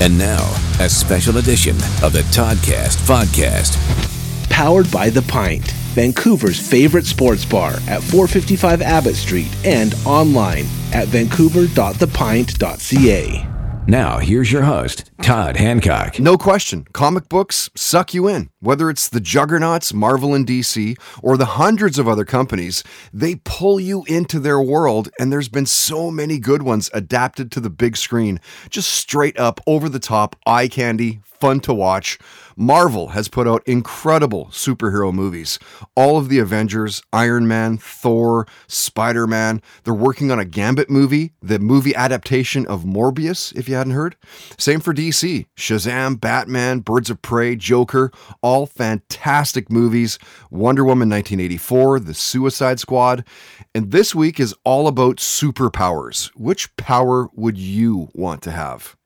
And now, a special edition of the Toddcast Podcast. Powered by The Pint, Vancouver's favorite sports bar at 455 Abbott Street and online at vancouver.thepint.ca. Now, here's your host, Todd Hancock. No question, comic books suck you in. Whether it's the juggernauts, Marvel and DC, or the hundreds of other companies, they pull you into their world, and there's been so many good ones adapted to the big screen. Just straight up, over the top, eye candy, fun to watch. Marvel has put out incredible superhero movies. All of the Avengers, Iron Man, Thor, Spider Man. They're working on a Gambit movie, the movie adaptation of Morbius, if you hadn't heard. Same for DC Shazam, Batman, Birds of Prey, Joker. All fantastic movies. Wonder Woman 1984, The Suicide Squad. And this week is all about superpowers. Which power would you want to have?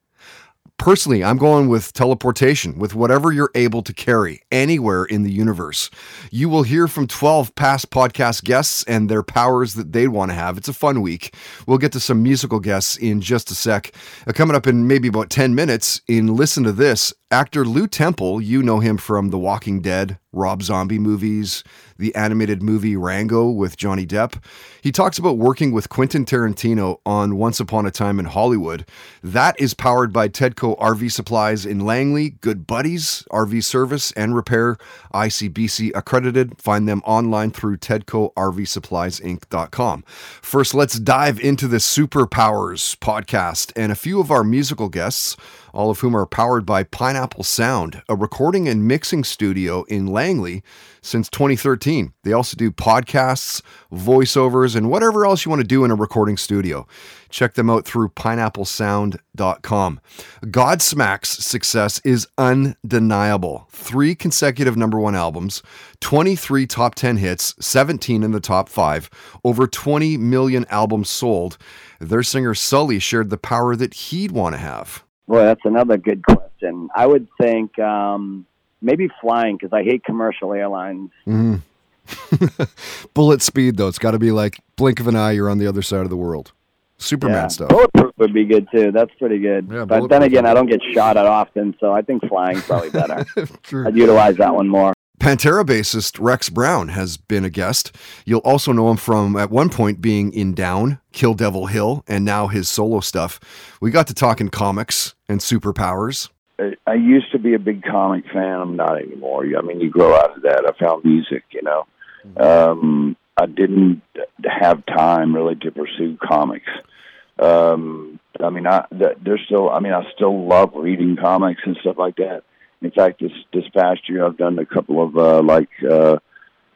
Personally, I'm going with teleportation, with whatever you're able to carry anywhere in the universe. You will hear from 12 past podcast guests and their powers that they'd want to have. It's a fun week. We'll get to some musical guests in just a sec. Uh, coming up in maybe about 10 minutes, in Listen to This, actor Lew Temple, you know him from The Walking Dead, Rob Zombie movies, the animated movie Rango with Johnny Depp. He talks about working with Quentin Tarantino on Once Upon a Time in Hollywood. That is powered by Tedco RV Supplies in Langley, Good Buddies, RV Service and Repair, ICBC accredited. Find them online through TedcoRVSuppliesInc.com. First, let's dive into the Superpowers podcast and a few of our musical guests all of whom are powered by Pineapple Sound, a recording and mixing studio in Langley since 2013. They also do podcasts, voiceovers, and whatever else you want to do in a recording studio. Check them out through pineapplesound.com. Godsmack's success is undeniable. Three consecutive number one albums, 23 top 10 hits, 17 in the top five, over 20 million albums sold. Their singer Sully shared the power that he'd want to have. Boy, that's another good question. I would think um, maybe flying because I hate commercial airlines. Mm. Bullet speed, though. It's got to be like blink of an eye, you're on the other side of the world. Superman yeah. stuff. Bulletproof would be good too. That's pretty good. Yeah, but then again, I don't get shot at often, so I think flying's probably better. I'd utilize that one more. Pantera bassist Rex Brown has been a guest. You'll also know him from at one point being in Down, Kill Devil Hill, and now his solo stuff. We got to talking comics and superpowers. I used to be a big comic fan. I'm not anymore. I mean, you grow out of that. I found music, you know. Um, I didn't have time really to pursue comics. Um, I mean, I there's still. I mean, I still love reading comics and stuff like that. In fact, this this past year, I've done a couple of uh, like uh,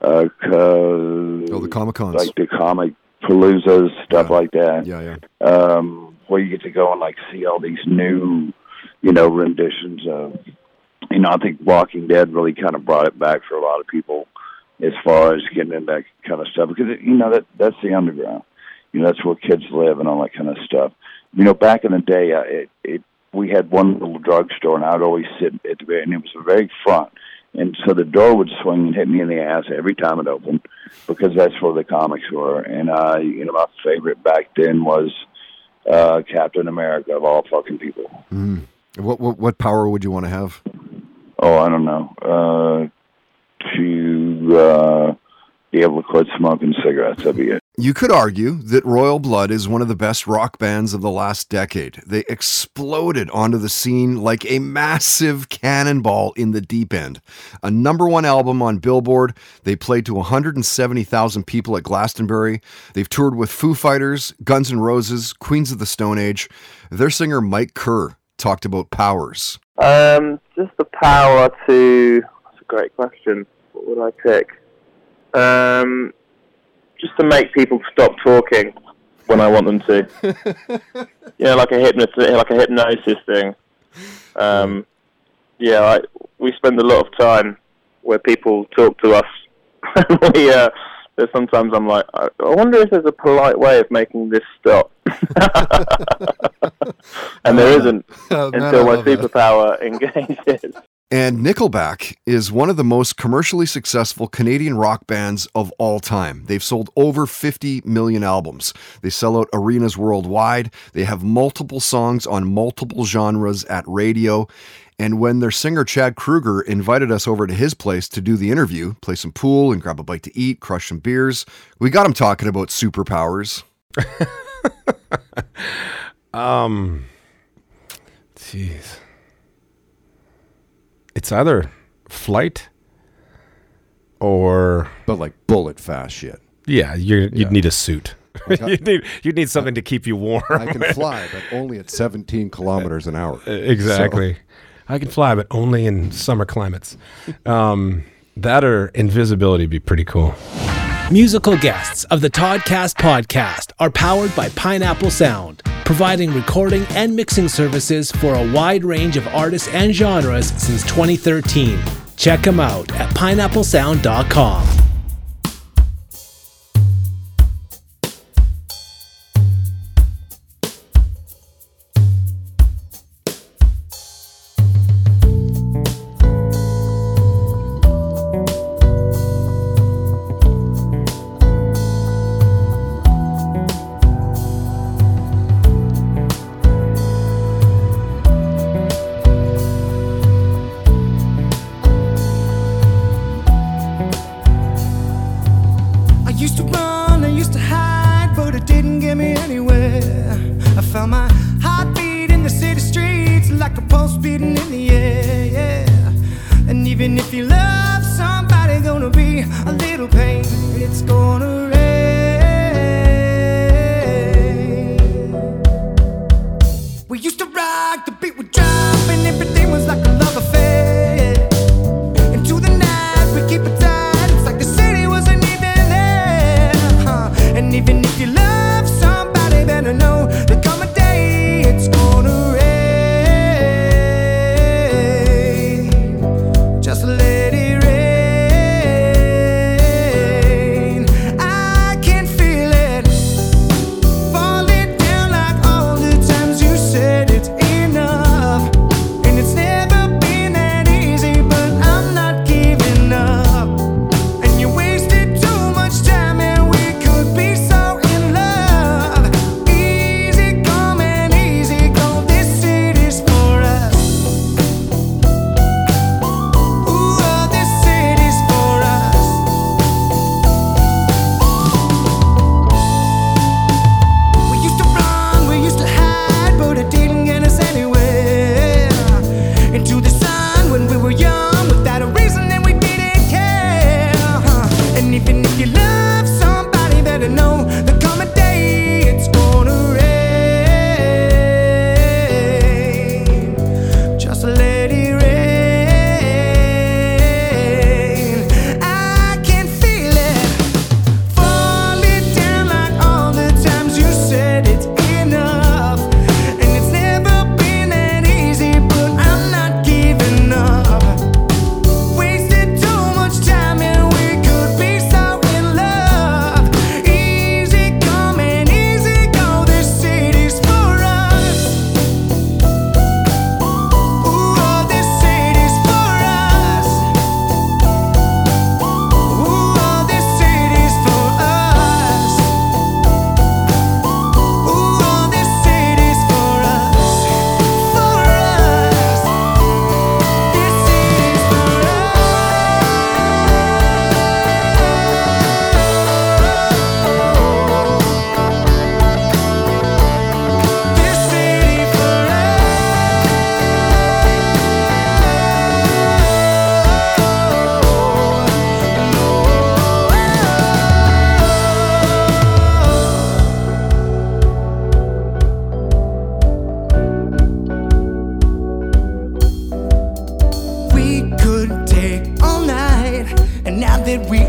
uh, oh, the comic cons, like the comic paloozas, stuff yeah. like that. Yeah, yeah. Um, where you get to go and like see all these new, you know, renditions of. You know, I think Walking Dead really kind of brought it back for a lot of people as far as getting into that kind of stuff because you know that that's the underground. You know, that's where kids live and all that kind of stuff. You know, back in the day, uh, it, it we had one little drugstore, and I'd always sit at the very, and it was the very front. And so the door would swing and hit me in the ass every time it opened, because that's where the comics were. And uh, you know, my favorite back then was uh, Captain America of all fucking people. Mm. What, what what power would you want to have? Oh, I don't know. Uh, to uh, be able to quit smoking cigarettes, that'd be it. You could argue that Royal Blood is one of the best rock bands of the last decade. They exploded onto the scene like a massive cannonball in the deep end. A number one album on Billboard. They played to 170,000 people at Glastonbury. They've toured with Foo Fighters, Guns N' Roses, Queens of the Stone Age. Their singer Mike Kerr talked about powers. Um, just the power to. That's a great question. What would I pick? Um, just to make people stop talking when I want them to. yeah, like a hypnosis, like a hypnosis thing. Um, yeah, I, we spend a lot of time where people talk to us. we, uh, sometimes I'm like, I, I wonder if there's a polite way of making this stop. and there isn't Oh, man, until my superpower engages. And Nickelback is one of the most commercially successful Canadian rock bands of all time. They've sold over 50 million albums. They sell out arenas worldwide. They have multiple songs on multiple genres at radio. And when their singer Chad Kroeger invited us over to his place to do the interview, play some pool and grab a bite to eat, crush some beers, we got him talking about superpowers. um, jeez it's either flight or but like bullet fast shit. Yeah, you would yeah. need a suit. you'd need you'd need something I, to keep you warm. I can fly, but only at 17 kilometers an hour. Exactly. So. I can fly, but only in summer climates. Um, that or invisibility would be pretty cool. Musical guests of the Toddcast podcast are powered by Pineapple Sound, providing recording and mixing services for a wide range of artists and genres since 2013. Check them out at pineapplesound.com.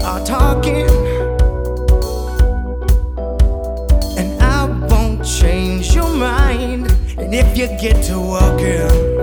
are talking, and I won't change your mind. And if you get to walking,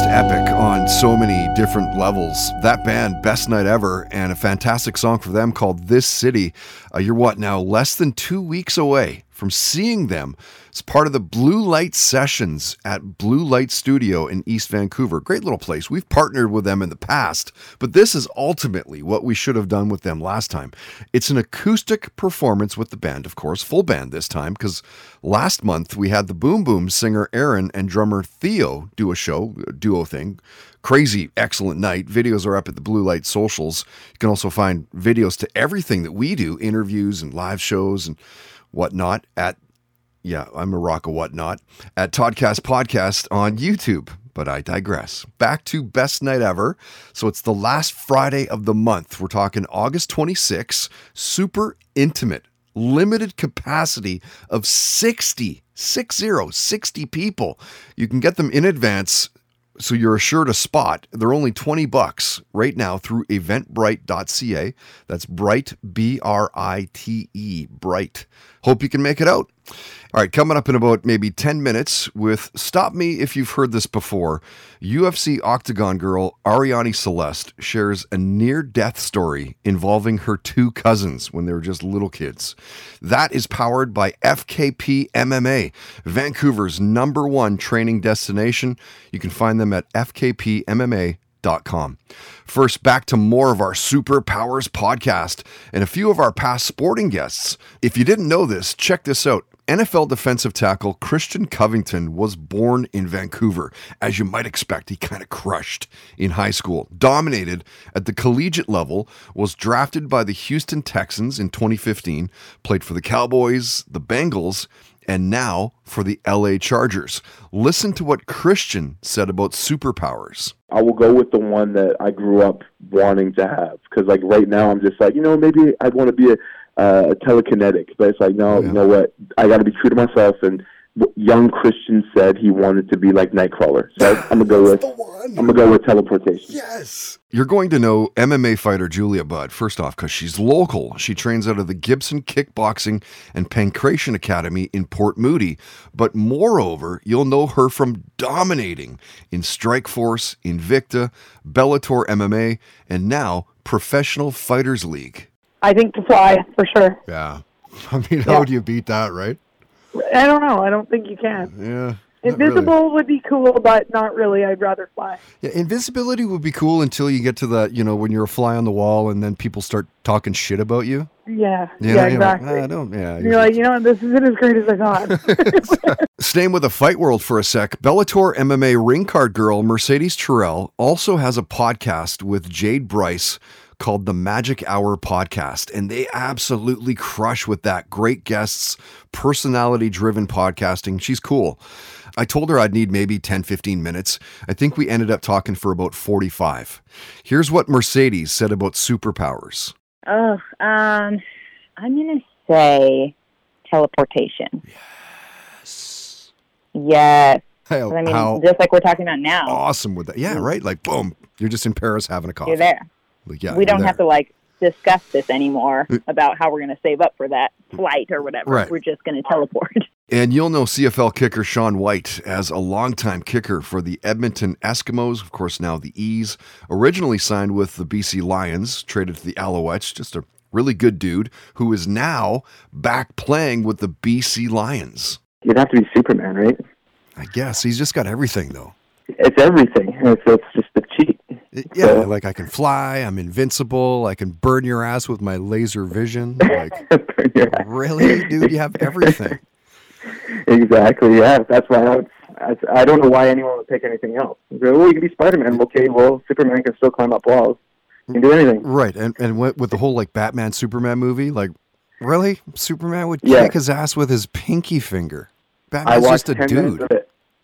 just epic on so many different levels. That band, best night ever, and a fantastic song for them called This City. Uh, you're what now, less than two weeks away from seeing them as part of the Blue Light Sessions at Blue Light Studio in East Vancouver. Great little place. We've partnered with them in the past, but this is ultimately what we should have done with them last time. It's an acoustic performance with the band, of course, full band this time, because last month we had the Boom Boom singer Aaron and drummer Theo do a show, a duo thing. Crazy, excellent night. Videos are up at the Blue Light socials. You can also find videos to everything that we do, interviews and live shows and whatnot at yeah, I'm a rock of whatnot at Toddcast Podcast on YouTube. But I digress. Back to best night ever. So it's the last Friday of the month. We're talking August 26, super intimate, limited capacity of 60, 60, 60 people. You can get them in advance so you're assured a spot. They're only 20 bucks right now through eventbrite.ca. That's bright, B R I T E, bright. Hope you can make it out. All right, coming up in about maybe 10 minutes with Stop Me If You've Heard This Before. UFC Octagon girl Ariane Celeste shares a near death story involving her two cousins when they were just little kids. That is powered by FKP MMA, Vancouver's number one training destination. You can find them at FKPMMA.com. First, back to more of our Superpowers podcast and a few of our past sporting guests. If you didn't know this, check this out. NFL defensive tackle Christian Covington was born in Vancouver. As you might expect, he kind of crushed in high school, dominated at the collegiate level, was drafted by the Houston Texans in 2015, played for the Cowboys, the Bengals, and now for the LA Chargers. Listen to what Christian said about superpowers. I will go with the one that I grew up wanting to have because, like, right now I'm just like, you know, maybe I want to be a uh, telekinetic, but it's like, no, Yeah. you know what? I got to be true to myself. And young Christian said he wanted to be like Nightcrawler, so I'm gonna go with I'm gonna go with teleportation. Yes. You're going to know MMA fighter Julia Budd, first off, because she's local. She trains out of the Gibson Kickboxing and Pankration Academy in Port Moody. But moreover, you'll know her from dominating in Strikeforce, Invicta, Bellator MMA, and now Professional Fighters League. I think to fly for sure. Yeah. I mean, how do you beat that, right? I don't know. I don't think you can. Yeah. Invisible would be cool, but not really. I'd rather fly. Yeah, invisibility would be cool until you get to that, you know, when you're a fly on the wall and then people start talking shit about you. Yeah, You yeah, know, you're like, exactly. "Ah, I don't, yeah. You're like, you know what? This isn't as great as I thought. Staying with the fight world for a sec, Bellator MMA ring card girl Mercedes Terrell also has a podcast with Jade Bryce called the Magic Hour Podcast, and they absolutely crush with that. Great guests, personality driven podcasting. She's cool. I told her I'd need maybe 10, 15 minutes. I think we ended up talking for about 45. Here's what Mercedes said about superpowers. Oh, um, I'm gonna say teleportation. Yes. Yes. How, I mean, just like we're talking about now, awesome would that? Yeah, right. Like, boom, you're just in Paris having a coffee. you're there. Like, yeah, we don't there. have to like discuss this anymore about how we're gonna save up for that flight or whatever. Right. We're just gonna teleport. And you'll know CFL kicker Sean Whyte as a longtime kicker for the Edmonton Eskimos, of course, now the E's. Originally signed with the BC Lions, traded to the Alouettes, just a really good dude who is now back playing with the BC Lions. You'd have to be Superman, right? I guess he's just got everything, though. It's everything. It's, it's just the cheat. Yeah, like I can fly, I'm invincible, I can burn your ass with my laser vision. Like, really, dude, you have everything. Exactly. Yeah, that's why I, would, I, don't know why anyone would pick anything else. Go, well, you can be Spider-Man. Okay, well, Superman can still climb up walls. He can do anything. Right, and and with with the whole like Batman Superman movie, like really, Superman would Yeah. kick his ass with his pinky finger. Batman's just a dude.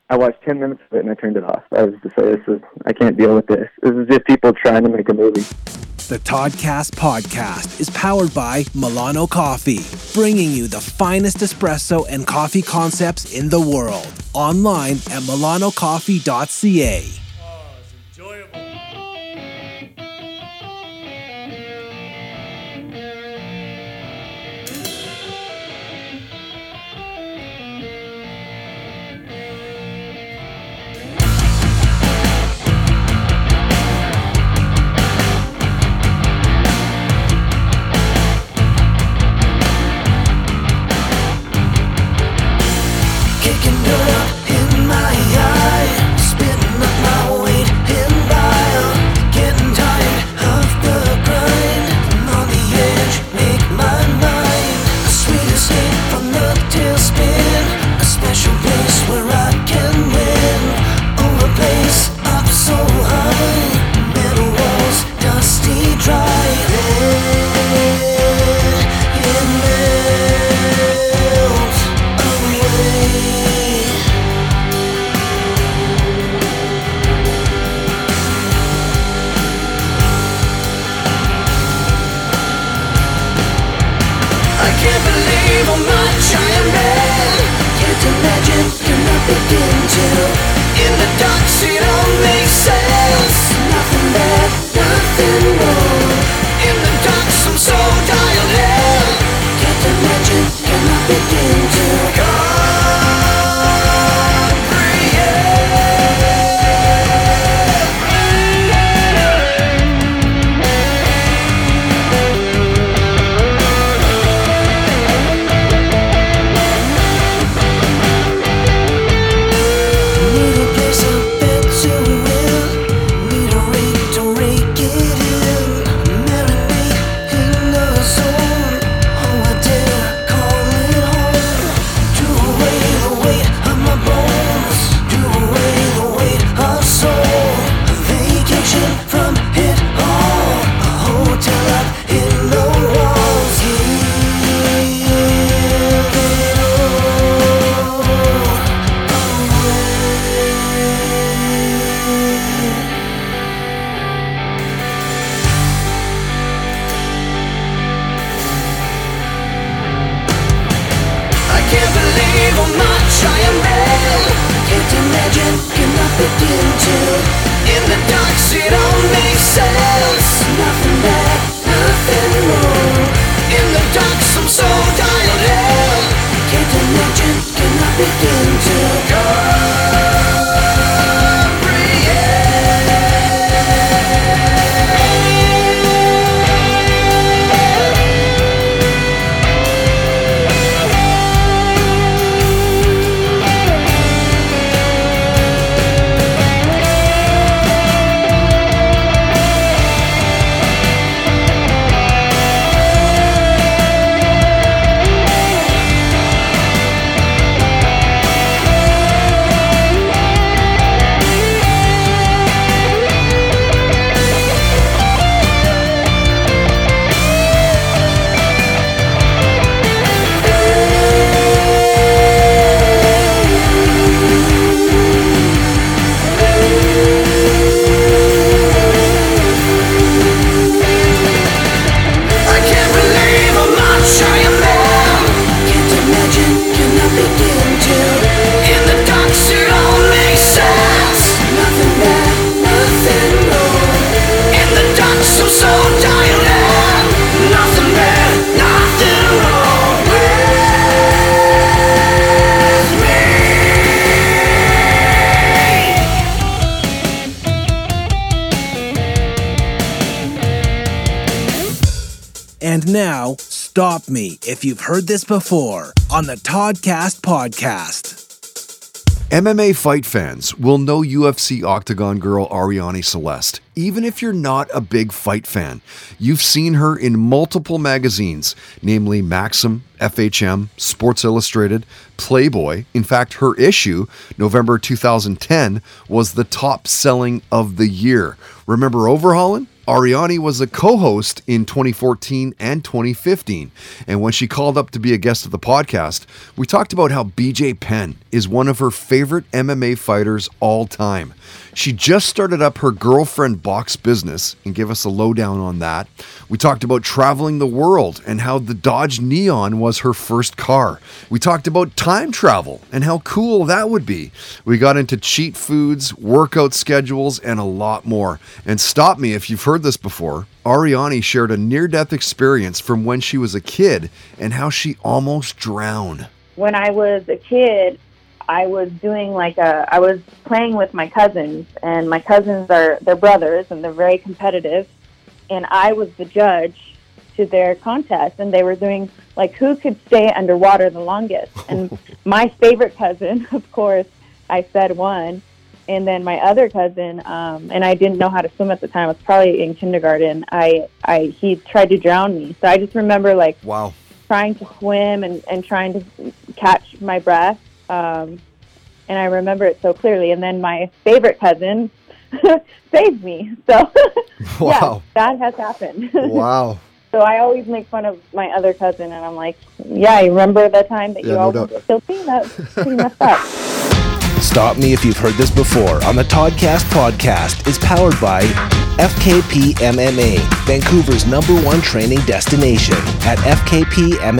I watched ten minutes of it and I turned it off. I was just like, this is I can't deal with this. This is just people trying to make a movie. The Toddcast podcast is powered by Milano Coffee, bringing you the finest espresso and coffee concepts in the world. Online at milanocoffee.ca. I can't believe how much I am. Can't imagine, begin to. In the dark, it all makes sense. Nothing bad. Begin stop me if you've heard this before on the Toddcast podcast. MMA fight fans will know UFC Octagon girl Ariane Celeste. Even if you're not a big fight fan, you've seen her in multiple magazines, namely Maxim, FHM, Sports Illustrated, Playboy. In fact, her issue, November 2010, was the top selling of the year. Remember Overhaulin'? Ariane was a co host in 2014 and 2015. And when she called up to be a guest of the podcast, we talked about how BJ Penn is one of her favorite MMA fighters all time. She just started up her girlfriend box business and give us a lowdown on that. We talked about traveling the world and how the Dodge Neon was her first car. We talked about time travel and how cool that would be. We got into cheat foods, workout schedules, and a lot more. And stop me if you've heard this before. Ariane shared a near death experience from when she was a kid and how she almost drowned. when I was a kid, I was doing like a, I was playing with my cousins, and my cousins are they're brothers, and they're very competitive, and I was the judge to their contest, and they were doing like who could stay underwater the longest, and my favorite cousin, of course, I said one, and then my other cousin, um, and I didn't know how to swim at the time. I was probably in kindergarten. I, I, he tried to drown me, so I just remember like Wow. trying to swim and, and trying to catch my breath. Um, and I remember it so clearly. And then my favorite cousin saved me. So, Wow. yeah, that has happened. Wow. so I always make fun of my other cousin, and I'm like, yeah, you remember the time that Yeah, you no almost doubt. killed me? That's pretty messed up. Stop Me If You've Heard This Before on the Toddcast podcast is powered by FKP MMA, Vancouver's number one training destination at fkpmma.com.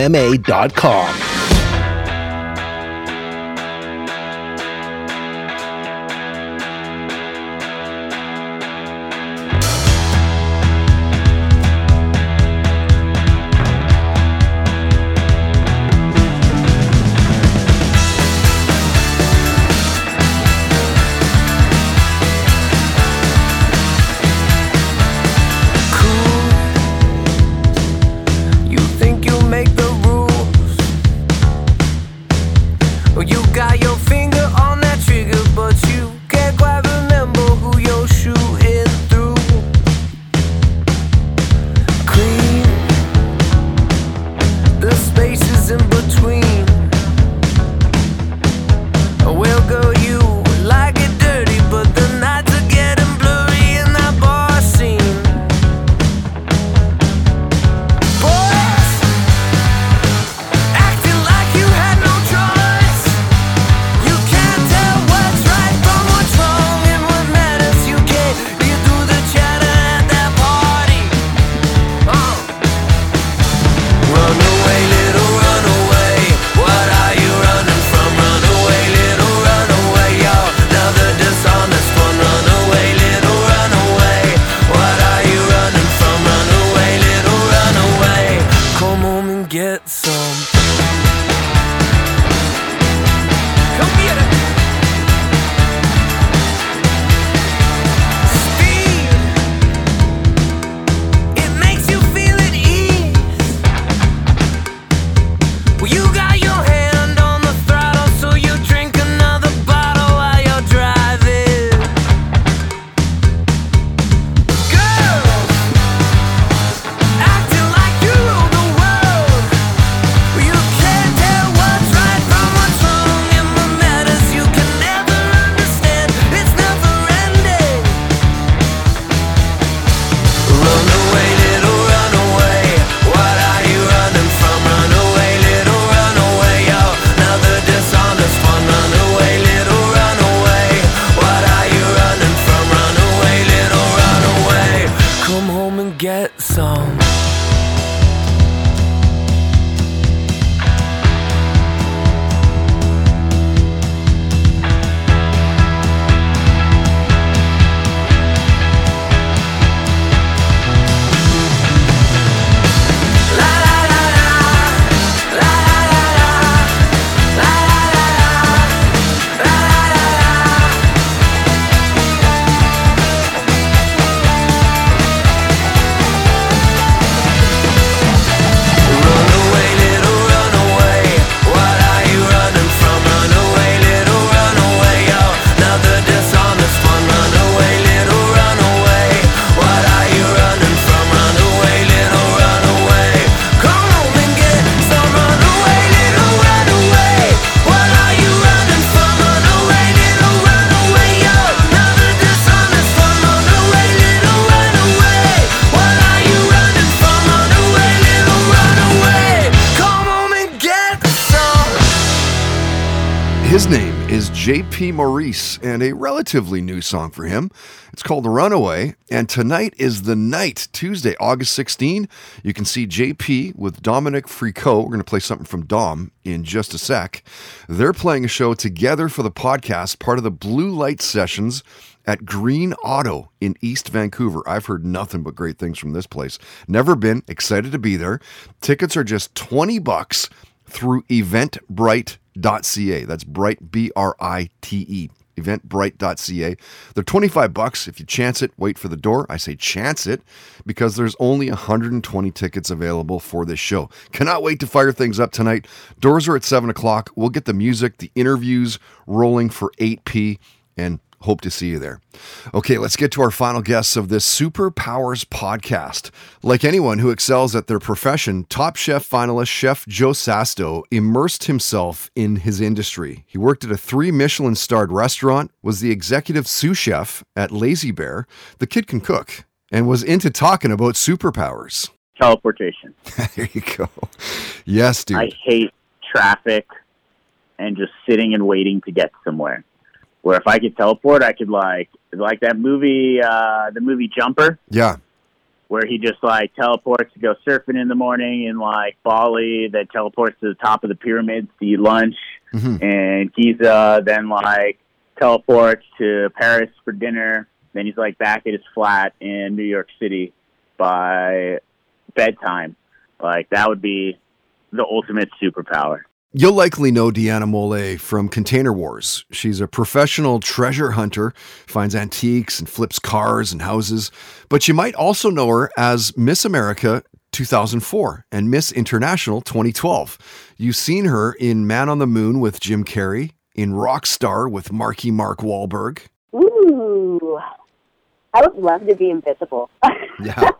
JP Maurice, and a relatively new song for him. It's called The Runaway, and tonight is the night, Tuesday, August 16. You can see JP with Dominique Fricot. We're going to play something from Dom in just a sec. They're playing a show together for the podcast, part of the Blue Light Sessions at Green Auto in East Vancouver. I've heard nothing but great things from this place. Never been, excited to be there. Tickets are just 20 bucks through eventbrite.ca. That's bright B R I T E. Eventbrite.ca. They're 25 bucks if you chance it, wait for the door. I say chance it because there's only 120 tickets available for this show. Cannot wait to fire things up tonight. Doors are at 7 o'clock. We'll get the music, the interviews rolling for 8p, and hope to see you there. Okay, let's get to our final guests of this Superpowers podcast. Like anyone who excels at their profession, Top Chef finalist Chef Joe Sasto immersed himself in his industry. He worked at a three Michelin starred restaurant, was the executive sous chef at Lazy Bear, The Kid Can Cook, and was into talking about superpowers. Teleportation. there you go. Yes, dude. I hate traffic and just sitting and waiting to get somewhere. Where if I could teleport, I could like like that movie, uh, the movie Jumper, yeah. where he just like teleports to go surfing in the morning in like Bali, then teleports to the top of the pyramids to eat lunch, Mhm. and Giza, then like teleports to Paris for dinner. Then he's like back at his flat in New York City by bedtime. Like that would be the ultimate superpower. You'll likely know Deanna Mole from Container Wars. She's a professional treasure hunter, finds antiques and flips cars and houses. But you might also know her as Miss America 2004 and Miss International 2012. You've seen her in Man on the Moon with Jim Carrey, in Rockstar with Marky Mark Wahlberg. Ooh, I would love to be invisible. Yeah.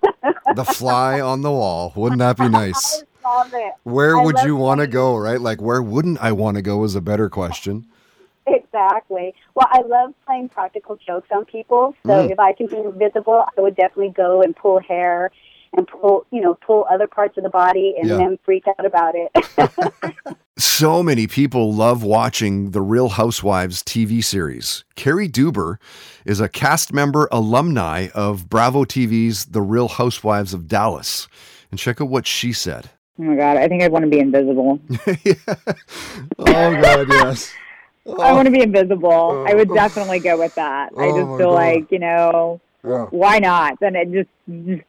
the fly on the wall. Wouldn't that be nice? Love it. Where I would you want to go, right? Like, where wouldn't I want to go is a better question. Exactly. Well, I love playing practical jokes on people. So Mm. if I can be invisible, I would definitely go and pull hair and pull, you know, pull other parts of the body and Yeah. then freak out about it. So many people love watching the Real Housewives TV series. Cary Deuber is a cast member alumni of Bravo TV's The Real Housewives of Dallas. And check out what she said. Oh my god, I think I'd want to be invisible. Oh, God, yes. I want to be invisible. I would oh. definitely go with that. I Oh just feel God. like, you know, Yeah. why not? Then it just, just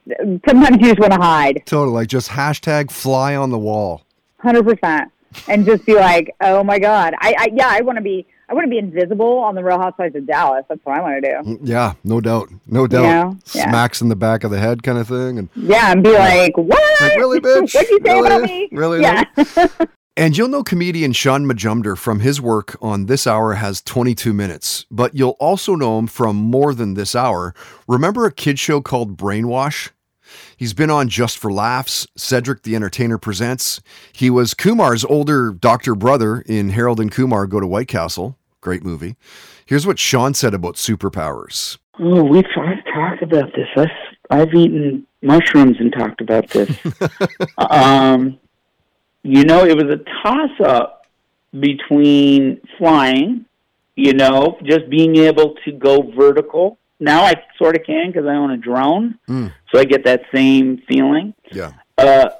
sometimes you just want to hide, Totally. Like just hashtag fly on the wall. hundred percent, and just be like, oh my god, I, I yeah, I want to be, I want to be invisible on the Real Housewives of Dallas. That's what I want to do. Mm, yeah, no doubt. No doubt. know? Yeah. Smacks in the back of the head kind of thing. And Yeah, and be like, what? Like, really, bitch? What'd you say Really? about me? Really? Yeah. And you'll know comedian Shaun Majumder from his work on This Hour Has 22 Minutes, but you'll also know him from more than This Hour. Remember a kid show called Brainwash? He's been on Just for Laughs, Cedric the Entertainer Presents. He was Kumar's older doctor brother in Harold and Kumar Go to White Castle. Great movie. Here's what Sean said about superpowers. Oh, we've I've talked about this. I've, I've eaten mushrooms and talked about this. um, you know, it was a toss up between flying, you know, just being able to go vertical now I sort of can because I own a drone, Mm. so I get that same feeling. Yeah. Uh,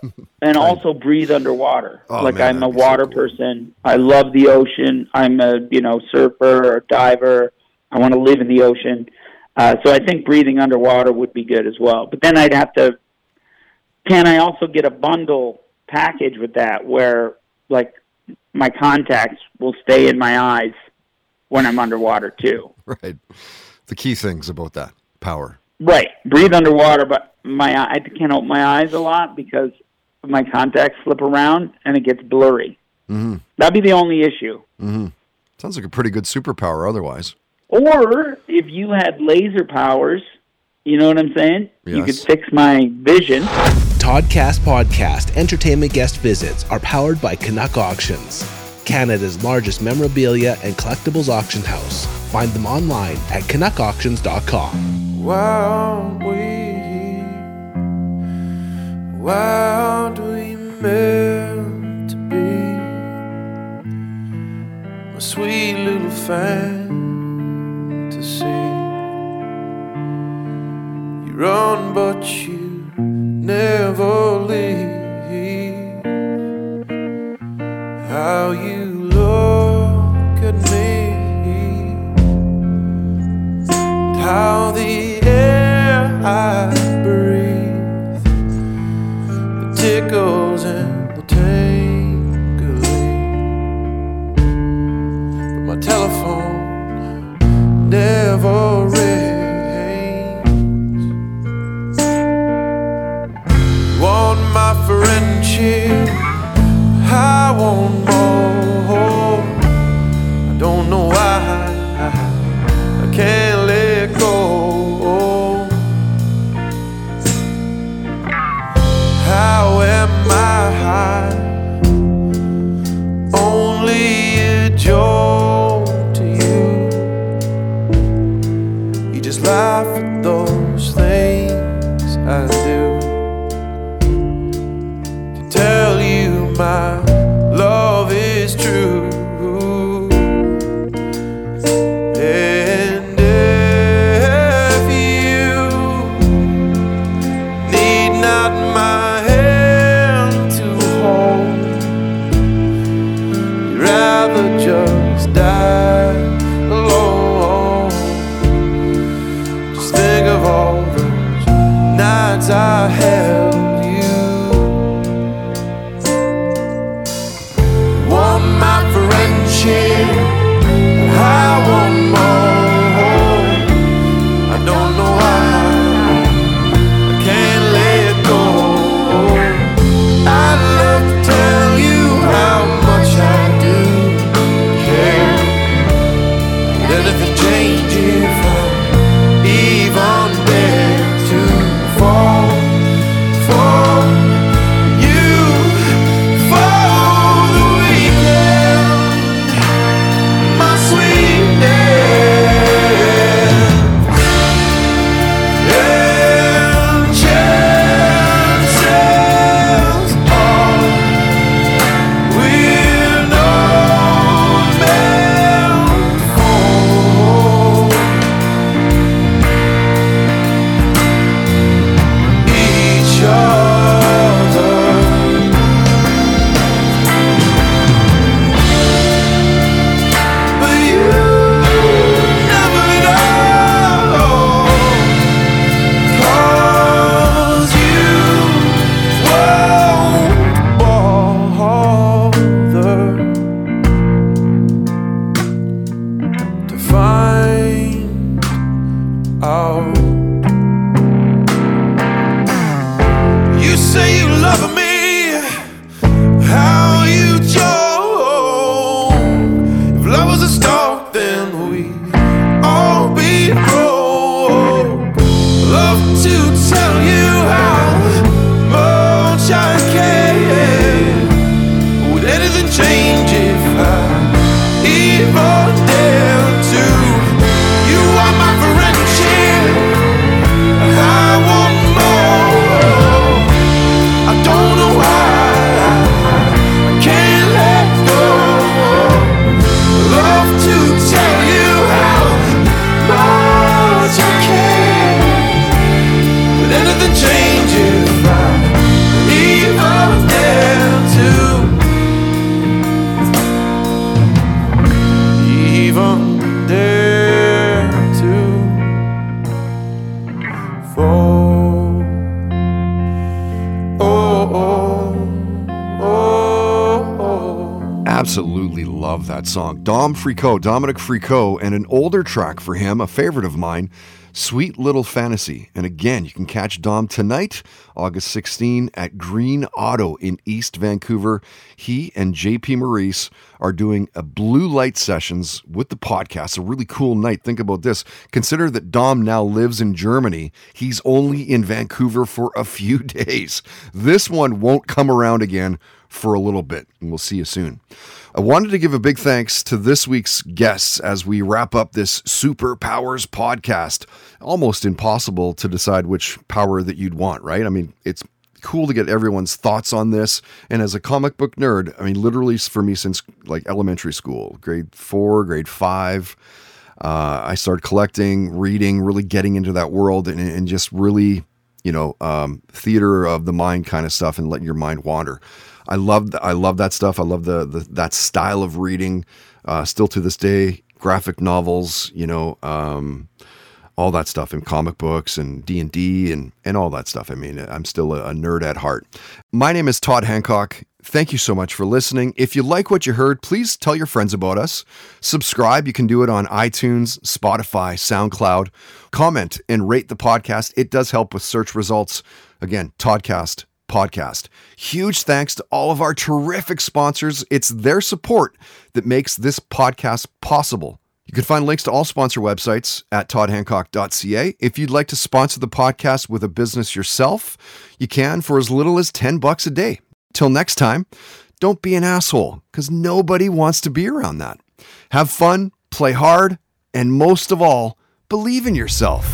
and also breathe underwater. Oh, like man, I'm a water person. I love the ocean. I'm a you know surfer or diver. I want to live in the ocean. Uh, so I think breathing underwater would be good as well. But then I'd have to. Can I also get a bundle package with that where like my contacts will stay in my eyes when I'm underwater too? Right. The key things about that power. Right. Breathe underwater, but my I can't open my eyes a lot because my contacts slip around and it gets blurry. Mm-hmm. That'd be the only issue. Mm-hmm. Sounds like a pretty good superpower otherwise. Or if you had laser powers, you know what I'm saying? You could fix my vision. Toddcast Podcast entertainment guest visits are powered by Canuck Auctions, Canada's largest memorabilia and collectibles auction house. Find them online at canuckauctions.com. Why aren't we? Why aren't we meant to be? My sweet little fantasy. You run, but you never leave. How you look at me how the I breathe, the tickles love that song. Dom Fricot, Dominique Fricot, and an older track for him, a favorite of mine, Sweet Little Fantasy. And again, you can catch Dom tonight, August 16, at Green Auto in East Vancouver. He and JP Maurice are doing a blue light sessions with the podcast. A really cool night. Think about this. Consider that Dom now lives in Germany. He's only in Vancouver for a few days. This one won't come around again for a little bit, and we'll see you soon. I wanted to give a big thanks to this week's guests as we wrap up this Superpowers podcast. Almost impossible to decide which power that you'd want, right? I mean, it's cool to get everyone's thoughts on this. And as a comic book nerd, I mean, literally for me since like elementary school, grade four, grade five, uh, I started collecting, reading, really getting into that world and, and just really, you know, um, theater of the mind kind of stuff and letting your mind wander. I love I love that stuff. I love the, the that style of reading. Uh, still to this day, graphic novels, you know, um, all that stuff in comic books and D and D and and all that stuff. I mean, I'm still a, a nerd at heart. My name is Todd Hancock. Thank you so much for listening. If you like what you heard, please tell your friends about us. Subscribe. You can do it on iTunes, Spotify, SoundCloud. Comment and rate the podcast. It does help with search results. Again, Toddcast podcast. Huge thanks to all of our terrific sponsors. It's their support that makes this podcast possible. You can find links to all sponsor websites at toddhancock.ca. If you'd like to sponsor the podcast with a business yourself, you can for as little as 10 bucks a day. Till next time, don't be an asshole because nobody wants to be around that. Have fun, play hard, and most of all, believe in yourself.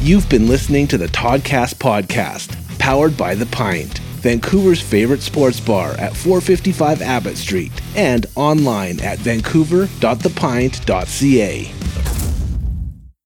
You've been listening to the Toddcast podcast, powered by The Pint, Vancouver's favorite sports bar at 455 Abbott Street, and online at vancouver.thepint.ca.